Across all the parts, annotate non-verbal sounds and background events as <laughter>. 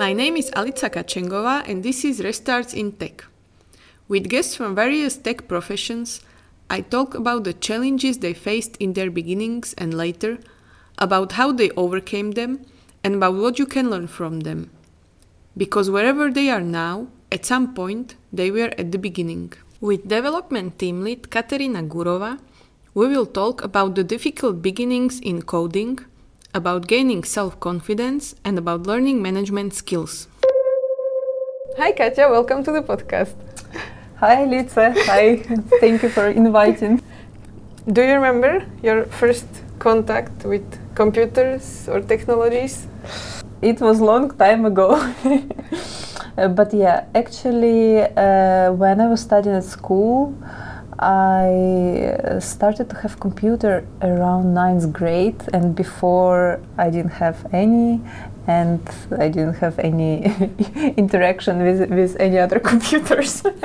My name is Alica Kacengova and this is Restarts in Tech. With guests from various tech professions, I talk about the challenges they faced in their beginnings and later, about how they overcame them, and about what you can learn from them. Because wherever they are now, at some point, they were at the beginning. With development team lead Kateryna Gurova, we will talk about the difficult beginnings in coding, about gaining self confidence, and about learning management skills. Hi, Katya, welcome to the podcast. Hi, Lice. Hi, thank you for inviting. Do you remember your first contact with computers or technologies? It was long time ago. <laughs> uh, but yeah, actually, uh, when I was studying at school, I started to have computer around ninth grade, and before I didn't have any, and I didn't have any <laughs> interaction with with any other <laughs> computers. <laughs>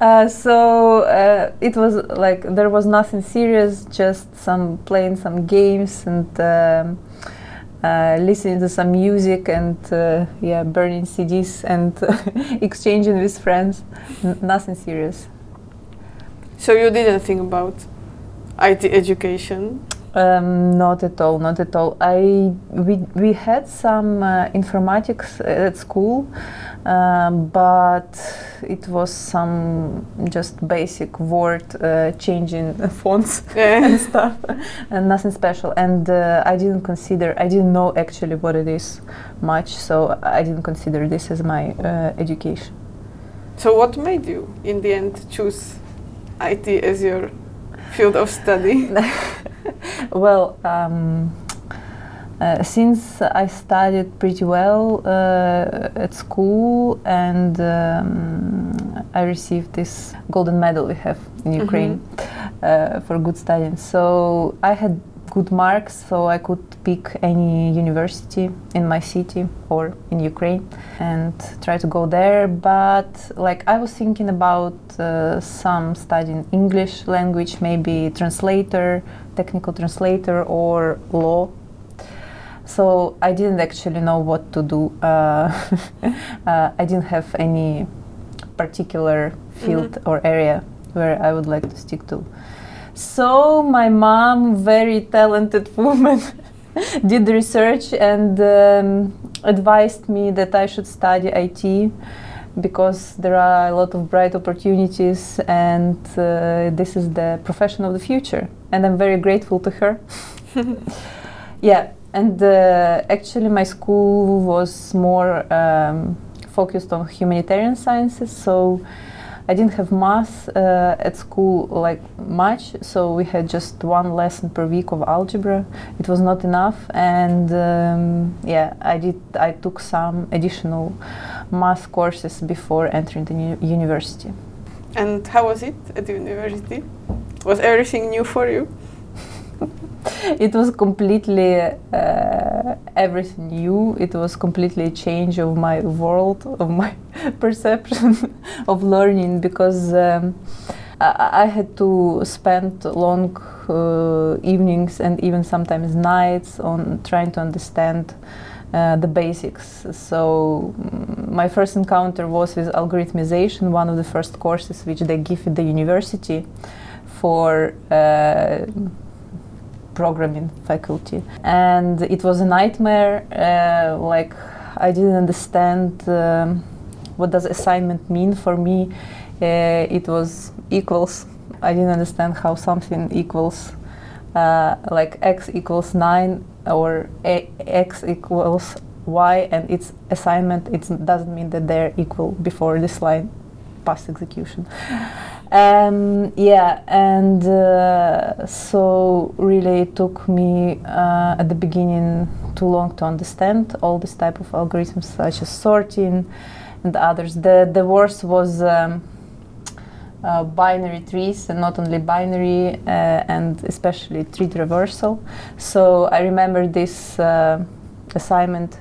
uh, so uh, it was like there was nothing serious, just some playing some games and. Um, uh, listening to some music and uh, yeah, burning CDs and exchanging with friends. N- nothing serious. So you didn't think about IT education? Um, not at all, not at all. I we we had some uh, informatics at school, um, but it was some just basic word uh, changing <laughs> fonts yeah. and stuff, and nothing special. And uh, I didn't consider, I didn't know actually what it is much, so I didn't consider this as my uh, education. So what made you, in the end, choose IT as your field of study? <laughs> well, um, uh, since I studied pretty well uh, at school and um, I received this golden medal we have in mm-hmm. Ukraine uh, for good studying, so I had good marks, so I could pick any university in my city or in Ukraine and try to go there. But like I was thinking about uh, some studying English language, maybe translator, technical translator, or law. So I didn't actually know what to do. Uh, <laughs> uh, I didn't have any particular field mm-hmm. or area where I would like to stick to. So my mom, very talented <laughs> woman, did research and um, advised me that I should study IT because there are a lot of bright opportunities and uh, this is the profession of the future. And I'm very grateful to her. <laughs> yeah, and uh, actually, my school was more um, focused on humanitarian sciences, so I didn't have math uh, at school like much, so we had just one lesson per week of algebra. It was not enough, and um, yeah, I did. I took some additional math courses before entering the university. And how was it at the university? Was everything new for you? <laughs> it was completely uh, everything new. It was completely a change of my world, of my <laughs> perception of learning because um, I, I, had to spend long uh, evenings and even sometimes nights on trying to understand. Uh, the basics. So, um, my first encounter was with algorithmization, one of the first courses which they give at the university for uh, programming faculty, and it was a nightmare. Uh, like I didn't understand um, what does assignment mean for me. Uh, it was equals. I didn't understand how something equals uh, like x equals nine or a- x equals y, and its assignment. It doesn't mean that they're equal before this line past execution. Um, yeah, and uh, so really it took me uh, at the beginning too long to understand all this type of algorithms, such as sorting and others. The the worst was. Um, uh, binary trees and not only binary uh, and especially tree traversal. So I remember this uh, assignment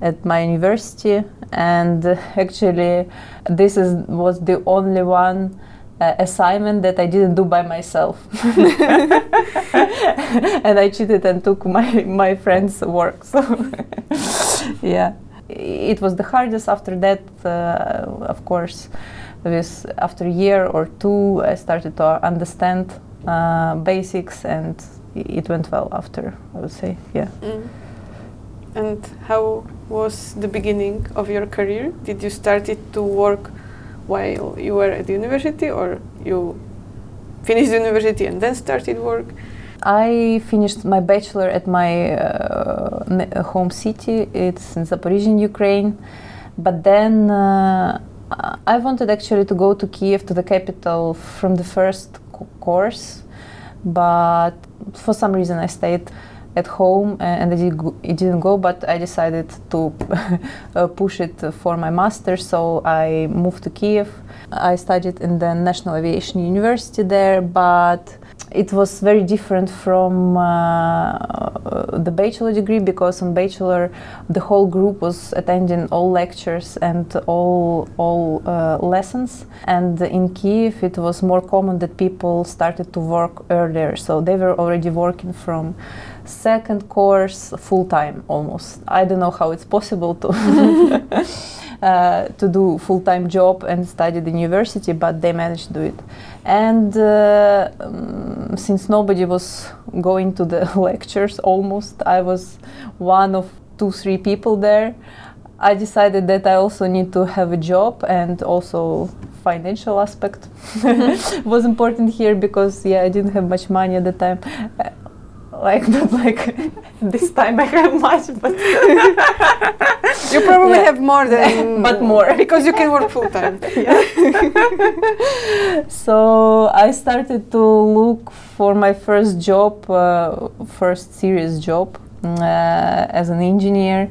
at my university, and <laughs> actually, this is was the only one uh, assignment that I didn't do by myself. <laughs> and I cheated and took my, my friend's work. So, <laughs> yeah. It was the hardest. After that, uh, of course, with after a year or two, I started to understand uh, basics, and it went well after. I would say, yeah. Mm. And how was the beginning of your career? Did you started to work while you were at the university, or you finished university and then started work? I finished my bachelor at my uh, home city. It's in Zaporizhia, Ukraine. But then uh, I wanted actually to go to Kiev, to the capital, from the first course. But for some reason, I stayed at home and it didn't go. But I decided to <laughs> uh, push it for my master, so I moved to Kiev. I studied in the National Aviation University there, but it was very different from uh, the bachelor degree because on bachelor the whole group was attending all lectures and all all uh, lessons. And in Kiev it was more common that people started to work earlier. So they were already working from second course full time almost. I don't know how it's possible to <laughs> <laughs> uh, to do full time job and study the university but they managed to do it. And uh, um, since nobody was going to the <laughs> lectures almost i was one of two three people there. I decided that i also need to have a job and also financial aspect <laughs> <laughs> was important here because yeah i didn't have much money at the time like <laughs> not like this time I have much, but you probably yeah. have more than <laughs> but more <laughs> because you can work full time. so I started to look for my first job, uh, first serious job uh, as an engineer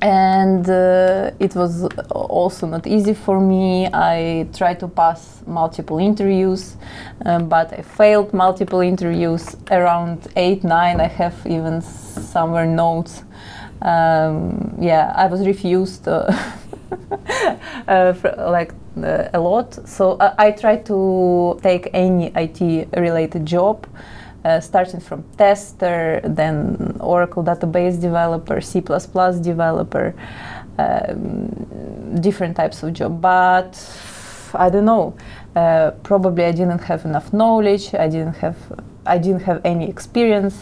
and uh, it was also not easy for me. I tried to pass multiple interviews um, but i failed multiple interviews. Around 8 9 i have even somewhere notes. Um, yeah i was refused uh, <laughs> uh, like uh, a lot. So I, I tried to take any it related job uh, starting from tester, then Oracle database developer, C++ developer, um, different types of job. But I don't know. Uh, probably I didn't have enough knowledge. I didn't have I didn't have any experience.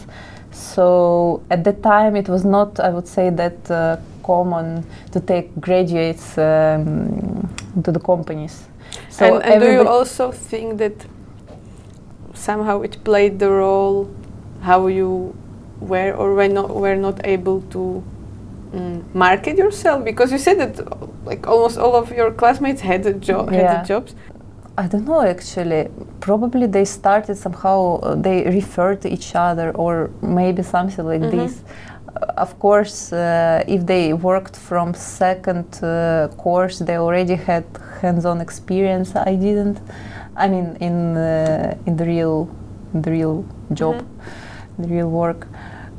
So at that time, it was not. I would say that uh, common to take graduates um, to the companies. So and, and do you also think that somehow it played the role how you were or were not were not able to um, market yourself because you said that like almost all of your classmates had a job yeah. had jobs I don't know actually. Probably they started somehow, uh, they referred to each other, or maybe something like mm-hmm. this. Uh, of course, uh, if they worked from second uh, course, they already had hands-on experience. I didn't. I mean, in uh, in the real the real job, mm-hmm. the real work.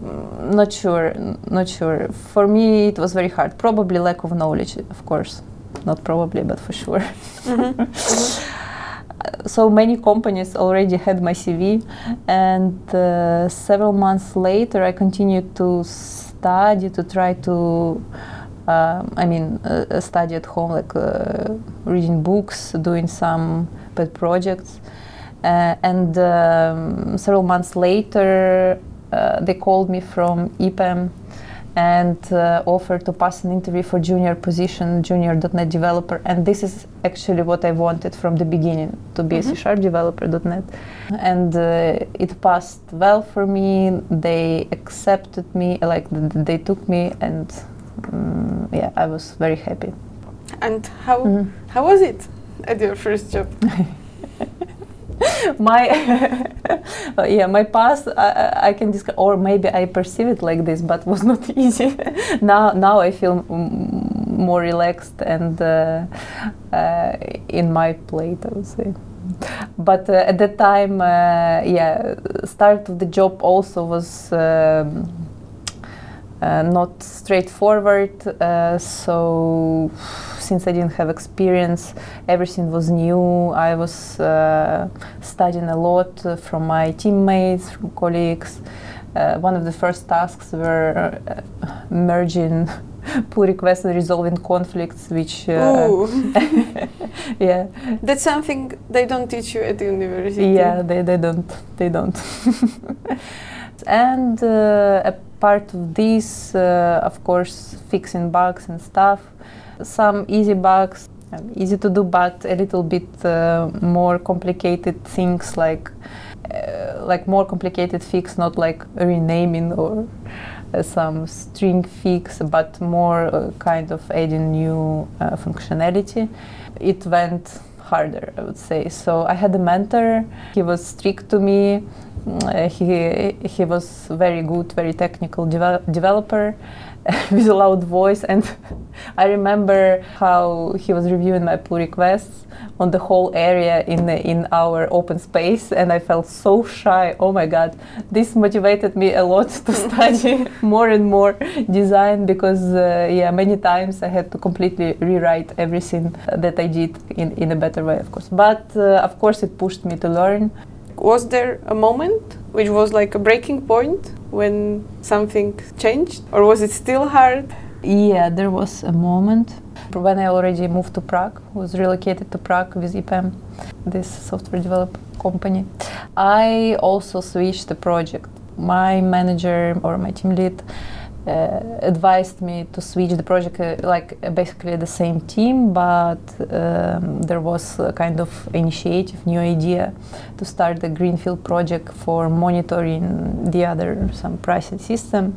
Mm, not sure, not sure. For me, it was very hard. Probably lack of knowledge, of course. Not probably, but for sure. Mm-hmm. <laughs> mm-hmm. so many companies already had my CV, and uh, several months later, I continued to study to try to. Uh, I mean, uh, study at home, like uh, reading books, doing some pet projects. Uh, and um, several months later, uh, they called me from EPAM and uh, offered to pass an interview for junior position, junior.NET developer. And this is actually what I wanted from the beginning to be mm-hmm. a C sharp developer.NET. And uh, it passed well for me. They accepted me, like they took me, and um, yeah, I was very happy. And how mm-hmm. how was it? At your first job? <laughs> my <laughs> yeah my past I, I, can describe or maybe i perceive it like this but <laughs> was not easy now now i feel more relaxed and uh, uh, in my plate i would say but uh, at that time uh, yeah start of the job also was um, uh, not straightforward uh, so since I didn't have experience, everything was new. I was uh, studying a lot uh, from my teammates, from colleagues. Uh, one of the first tasks were uh, merging <laughs> pull requests and resolving conflicts, which <laughs> yeah, that's something they don't teach you at the university. yeah, they, they don't they don't. <laughs> and uh, a part of this, uh, of course, fixing bugs and stuff. Some easy bugs, um, easy to do, but a little bit uh, more complicated things like uh, like more complicated fix, not like renaming or uh, some string fix, but more uh, kind of adding new functionality. It went harder, I would say. So I had a mentor. He was strict to me. Uh, he he was very good, very technical devel- developer <laughs> with a loud voice, and <laughs> I remember how he was reviewing my pull requests on the whole area in the, in our open space, and I felt so shy. Oh my God, this motivated me a lot to <laughs> study more and more design because uh, yeah, many times I had to completely rewrite everything that I did in in a better way, of course. But uh, of course, it pushed me to learn. Was there a moment which was like a breaking point when something changed, or was it still hard? Yeah, there was a moment when I already moved to Prague, was relocated to Prague with EPAM, this software development company. I also switched the project. My manager or my team lead advised me to switch the project, uh, like uh, basically the same team, but um, there was a kind of initiative, new idea to start the greenfield project for monitoring the other some pricing system.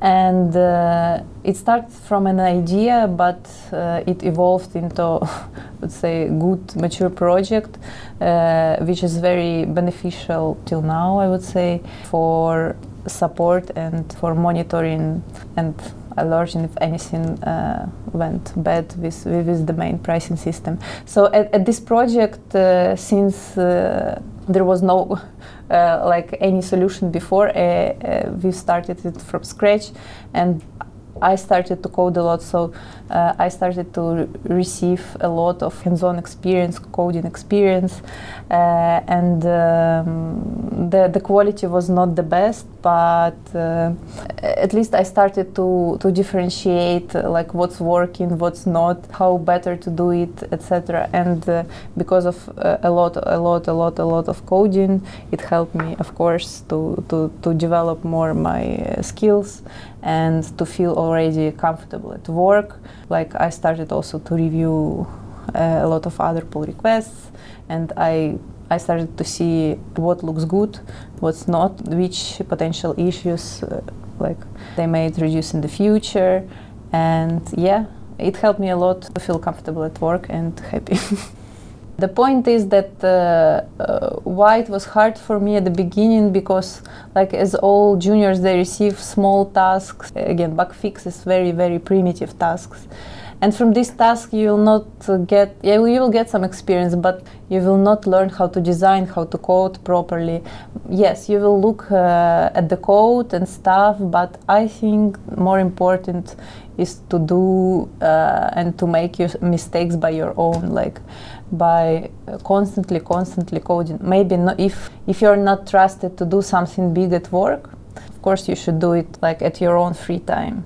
And uh, it started from an idea but uh, it evolved into <laughs> let's say good mature project uh, which is very beneficial till now i would say for support and for monitoring and alerting if anything uh, went bad with, with the main pricing system so at, at this project uh, since uh, there was no <laughs> uh, like any solution before. Uh, uh, we started it from scratch, and I started to code a lot. So uh, I started to re- receive a lot of hands-on experience, coding experience, uh, and um, the the quality was not the best, but uh, at least I started to to differentiate like what's working, what's not, how better to do it, etc. And because of a lot, a lot, a lot, a lot of coding, it helped me, of course, to to to develop more my skills and to feel already comfortable at work. Like I started also to review uh, a lot of other pull requests, and I I started to see what looks good, what's not, which potential issues uh, like they may introduce in the future, and yeah, it helped me a lot to feel comfortable at work and <laughs> happy. <laughs> The point is that uh, uh, why it was hard for me at the beginning because, like as all juniors, they receive small tasks. Again, bug fixes, very very primitive tasks, and from this task you will not get yeah, you will get some experience, but you will not learn how to design, how to code properly. Yes, you will look uh, at the code and stuff, but I think more important is to do uh, and to make your mistakes by your own, like by constantly, constantly coding. Maybe if if you're not trusted to do something big at work, of course you should do it like at your own free time.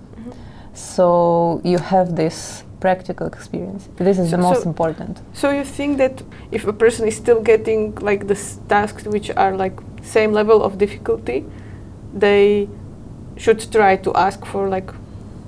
So you have this practical experience. This is so, the most so, important. So you think that if a person is still getting like the tasks which are like same level of difficulty, they should try to ask for like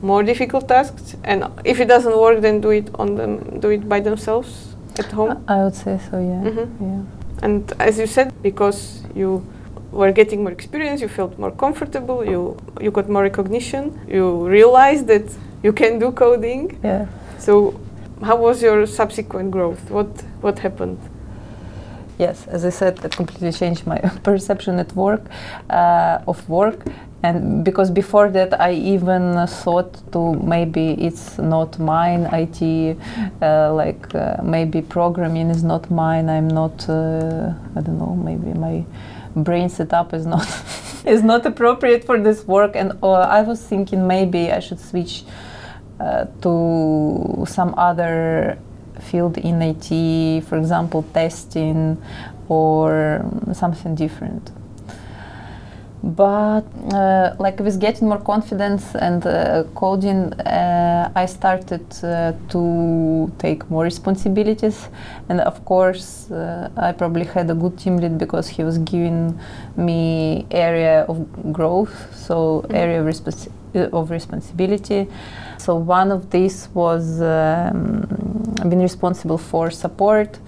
more difficult tasks, and if it doesn't work, then do it on them, do it by themselves at home. I would say so. Yeah. Mm-hmm. Yeah. And as you said, because you were getting more experience, you felt more comfortable, you you got more recognition, you realized that you can do coding. Yeah. So, how was your subsequent growth? What what happened? Yes, as I said, that completely changed my <laughs> perception at work uh, of work, and because before that I even thought to maybe it's not mine. IT, uh, like uh, maybe programming is not mine. I'm not. Uh, I don't know. Maybe my brain setup is not <laughs> is not appropriate for this work, and uh, I was thinking maybe I should switch uh, to some other field in IT, for example, testing or something different. But uh, like with getting more confidence and uh, coding uh, i started uh, to take more responsibilities and of course uh, i probably had a good team lead because he was giving me area of growth so Mhm. area of, respons- uh, of responsibility so one of these was um, being responsible for support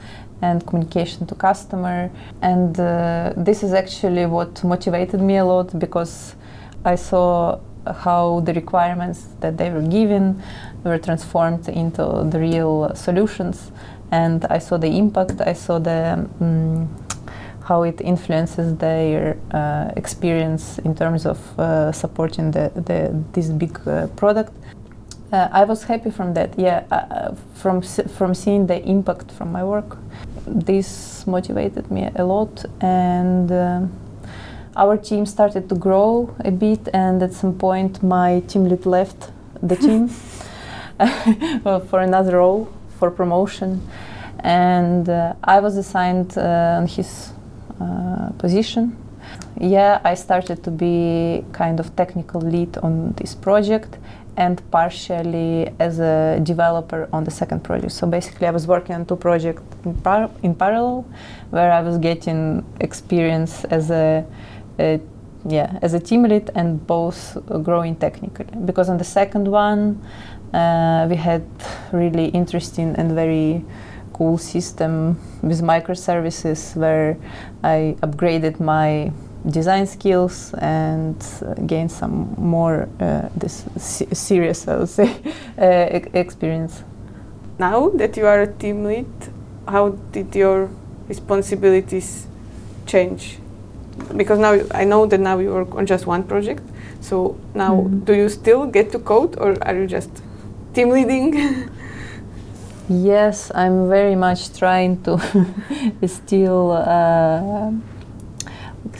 and communication to customer. And uh, this is actually what motivated me a lot because i saw how the requirements that they were given were transformed into the real solutions. And i saw the impact i saw the um, how it influences their uh, experience in terms of uh, supporting the, the, this big uh, product uh, I was happy from that. Yeah, uh, from from seeing the impact from my work, this motivated me a lot, and um our team started to grow a bit. And at some point, my team lead left the team <laughs> <laughs> well, for another role for promotion, and uh, I was assigned uh, on his uh, position. Yeah, I started to be kind of technical lead on this project and partially as a developer on the second project. So basically, I was working on two projects in, par- in parallel, where I was getting experience as a, a yeah as a team lead and both growing technically. Because on the second one, uh, we had really interesting and very cool system with microservices where I upgraded my design skills and uh, gain some more uh, this se- serious, I would say, <laughs> uh, e- experience. Now that you are a team lead, how did your responsibilities change? Because now I know that now you work on just one project. So now, Mhm. do you still get to code, or are you just team leading? <laughs> Yes, I'm very much trying to <laughs> still uh,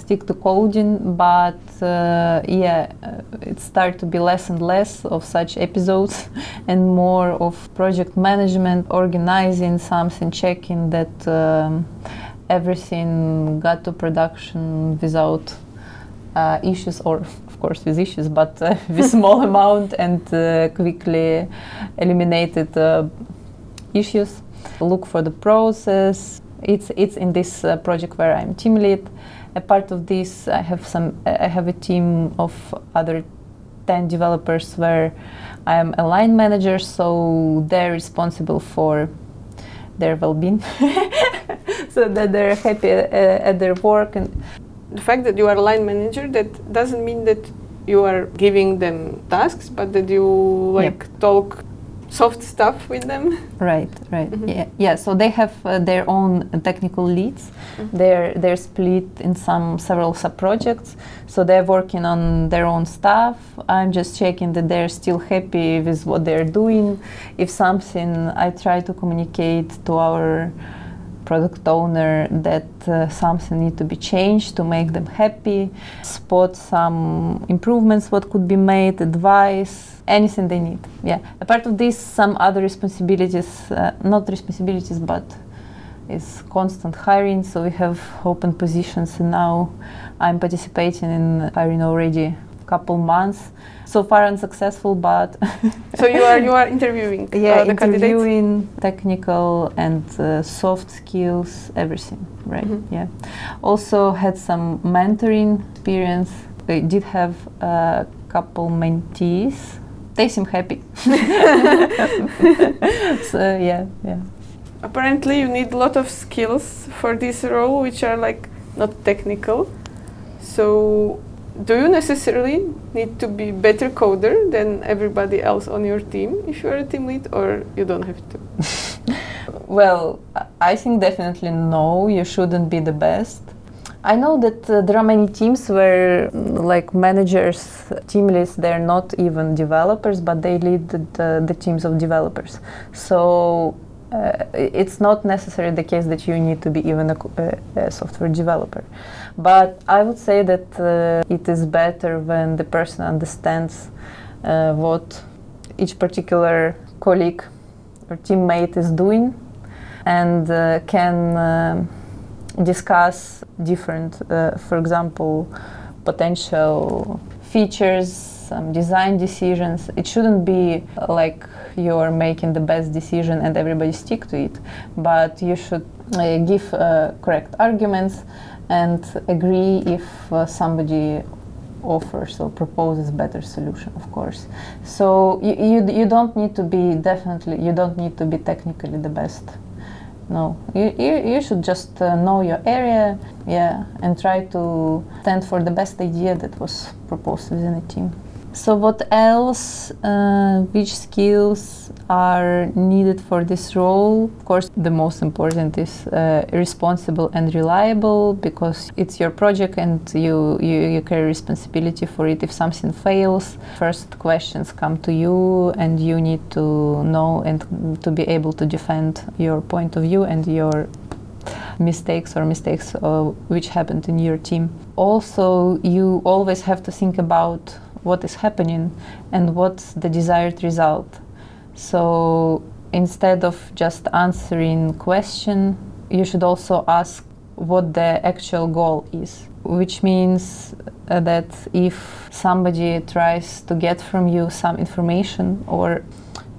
stick to coding, but uh, yeah, uh, it started to be less and less of such episodes <laughs> and more of project management, organizing something, checking that um, everything got to production without uh, issues or of course with issues but uh, <laughs> with small <laughs> amount and uh, quickly eliminated uh, issues. Look for the process. It's it's in this uh, project where i'm team lead a part of this i have some i have a team of other 10 developers where i am a line manager so they're responsible for their well-being. <laughs> So that they're happy uh, at their work and the fact that you are a line manager that doesn't mean that you are giving them tasks, but that you like talk soft stuff with them. Right, right. Mhm. Yeah, yeah. So they have uh, their own technical leads. Mhm. They're they're split in some several sub projects. So they're working on their own stuff. I'm just checking that they're still happy with what they're doing. If something, I try to communicate to our product owner that uh, something need to be changed to make them happy spot some improvements what could be made advice anything they need. Yeah. Apart of this some other responsibilities uh, not responsibilities but is constant hiring. So we have open positions and now i'm participating in hiring already a couple months. So far unsuccessful but <laughs> so you are you are interviewing yeah uh, the candidates. interviewing technical and uh, soft skills everything right? Mhm. yeah. Also had some mentoring experience. They did have a couple mentees they seem happy <laughs> so yeah yeah Apparently, you need a lot of skills for this role, which are like not technical. So, do you necessarily need to be better coder than everybody else on your team if you are a team lead, or you don't have to? <laughs> Well, I- I think definitely no, you shouldn't be the best. I know that uh, there are many teams where, mm, like managers, team leads, they're not even developers, but they lead the, the, teams of developers. So uh, it's not necessarily the case that you need to be even a, a, a software developer. But I would say that uh, it is better when the person understands uh, what each particular colleague or teammate is doing and uh, can um discuss different, uh, for example, potential features, some design decisions. It shouldn't be like you're making the best decision and everybody stick to it, but you should uh, give uh, correct arguments and agree if uh, somebody offers or proposes better solution of course so you, you, you don't need to be definitely you don't need to be technically the best no. You, you, you should just uh, know your area yeah and try to stand for the best idea that was proposed within a team so what else? Uh, which skills are needed for this role? Of course, the most important is uh, responsible and reliable because it's your project and you, you, you carry responsibility for it. If something fails, first questions come to you and you need to know and to be able to defend your point of view and your mistakes or mistakes uh, which happened in your team. Also, you always have to think about what is happening and what's the desired result. So instead of just answering question, you should also ask what the actual goal is, which means uh, that if somebody tries to get from you some information or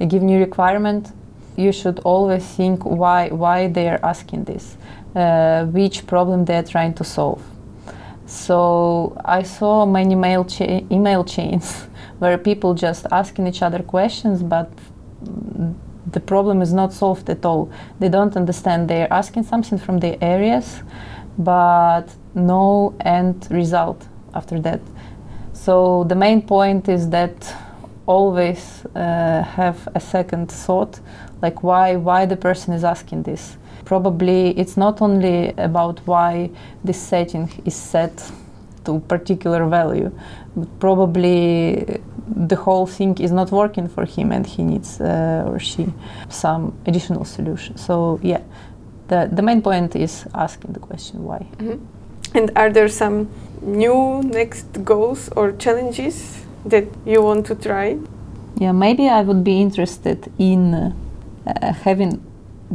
give new requirement, you should always think why why they are asking this, uh, which problem they are trying to solve so I saw many mail cha- email chains <laughs> where people just asking each other questions, but the problem is not solved at all. They don't understand. They're asking something from their areas, but no end result after that. So the main point is that always uh, have a second thought, like why why the person is asking this probably it's not only about why this setting is set to particular value but probably the whole thing is not working for him and he needs uh, or she some additional solution so yeah the, the main point is asking the question why? Mm-hmm. and are there some new next goals or challenges that you want to try? Yeah maybe i would be interested in uh, having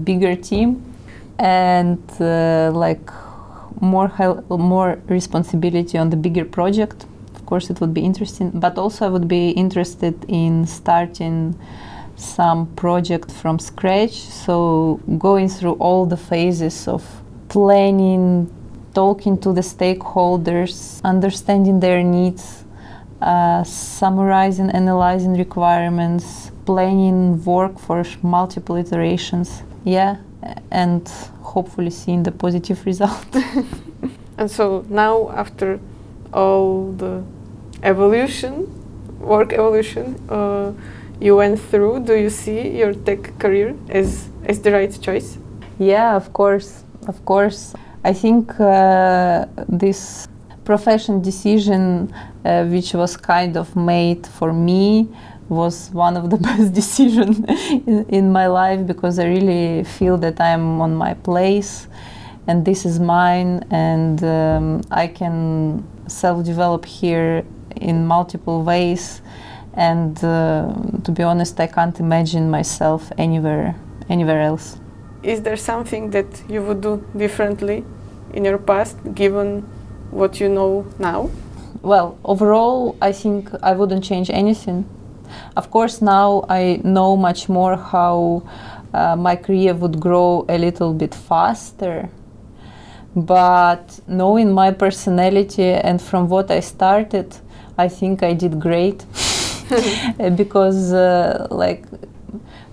bigger team and uh, like more more responsibility on the bigger project. Of course, it would be interesting, but also I would be interested in starting some project from scratch. So going through all the phases of planning, talking to the stakeholders, understanding their needs, uh, summarizing, analyzing requirements, planning work for multiple iterations. Yeah, and hopefully seeing the positive <laughs> result. and so now, after all the evolution, work evolution uh, you went through, do you see your tech career as as the right choice? Yeah, of course, of course. I think uh, this profession decision, uh, which was kind of made for me, was one of the <laughs> best decisions in, in, my life because I really feel that I'm on my place and this is mine and um, I can self-develop here in multiple ways and uh, to be honest I can't imagine myself anywhere anywhere else. Is there something that you would do differently in your past given what you know now? Well, overall I think I wouldn't change anything of course, now I know much more how uh, my career would grow a little bit faster. But knowing my personality and from what I started, I think I did great <laughs> <laughs> because, uh, like,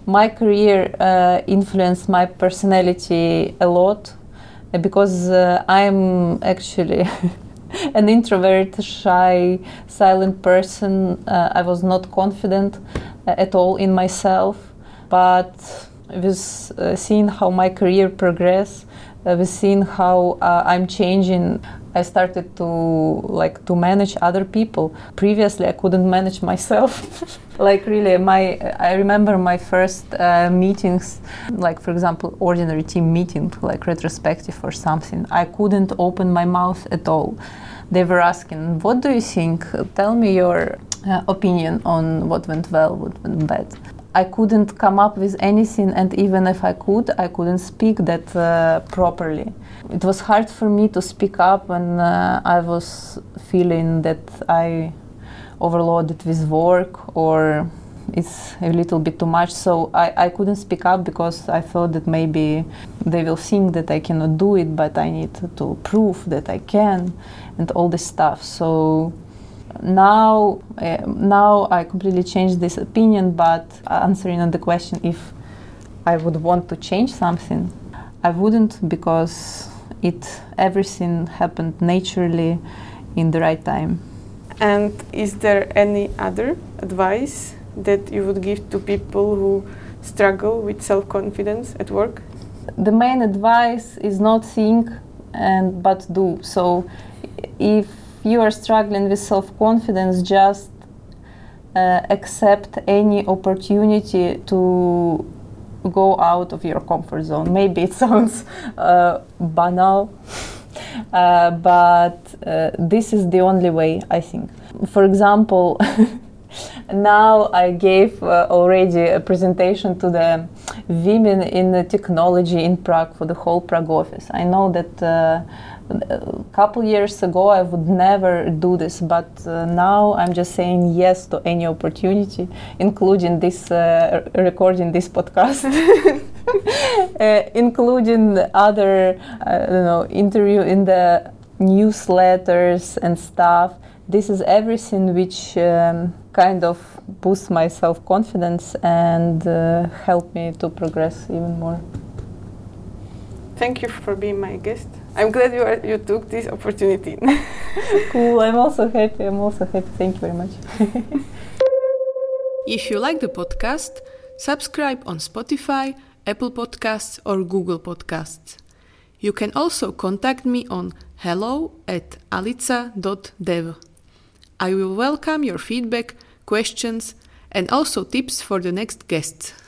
my career uh, influenced my personality a lot because uh, I'm actually <laughs> <laughs> an introvert, shy, silent person. Uh, I was not confident uh, at all in myself. But with uh, seeing how my career progressed, uh, with seeing how uh, I'm changing, I started to like to manage other people. Previously, I couldn't manage myself. <laughs> like really, my I remember my first uh, meetings, like for example, ordinary team meeting, like retrospective or something. I couldn't open my mouth at all they were asking, What do you think? Tell me your uh, opinion on what went well, what went bad. I couldn't come up with anything, and even if I could, I couldn't speak that uh, properly. It was hard for me to speak up when uh, I was feeling that I overloaded with work or it's a little bit too much. So I, I couldn't speak up because I thought that maybe they will think that I cannot do it, but I need to prove that I can and all this stuff. So now, uh, now I completely changed this opinion, but answering on the question if I would want to change something, I wouldn't because it everything happened naturally in the right time. And is there any other advice that you would give to people who struggle with self confidence at work? The main advice is not think and but do. So if you are struggling with self confidence, just uh, accept any opportunity to go out of your comfort zone. Maybe it <laughs> sounds uh, banal, uh, but uh, this is the only way, I think. For example, <laughs> now I gave uh, already a presentation to the women in the technology in Prague for the whole Prague office. I know that uh, a couple years ago I would never do this, but uh, now I'm just saying yes to any opportunity, including this uh, recording this podcast, <laughs> <laughs> including other, I don't know, interview in the newsletters and stuff. This is everything which um, kind of boosts my self confidence and uh, help me to progress even more. Thank you for being my guest. I'm glad you, are, you took this opportunity. <laughs> cool, I'm also happy. I'm also happy. Thank you very much. <laughs> if you like the podcast, subscribe on Spotify, Apple Podcasts, or Google Podcasts. You can also contact me on hello at alica.dev. I will welcome your feedback, questions, and also tips for the next guests.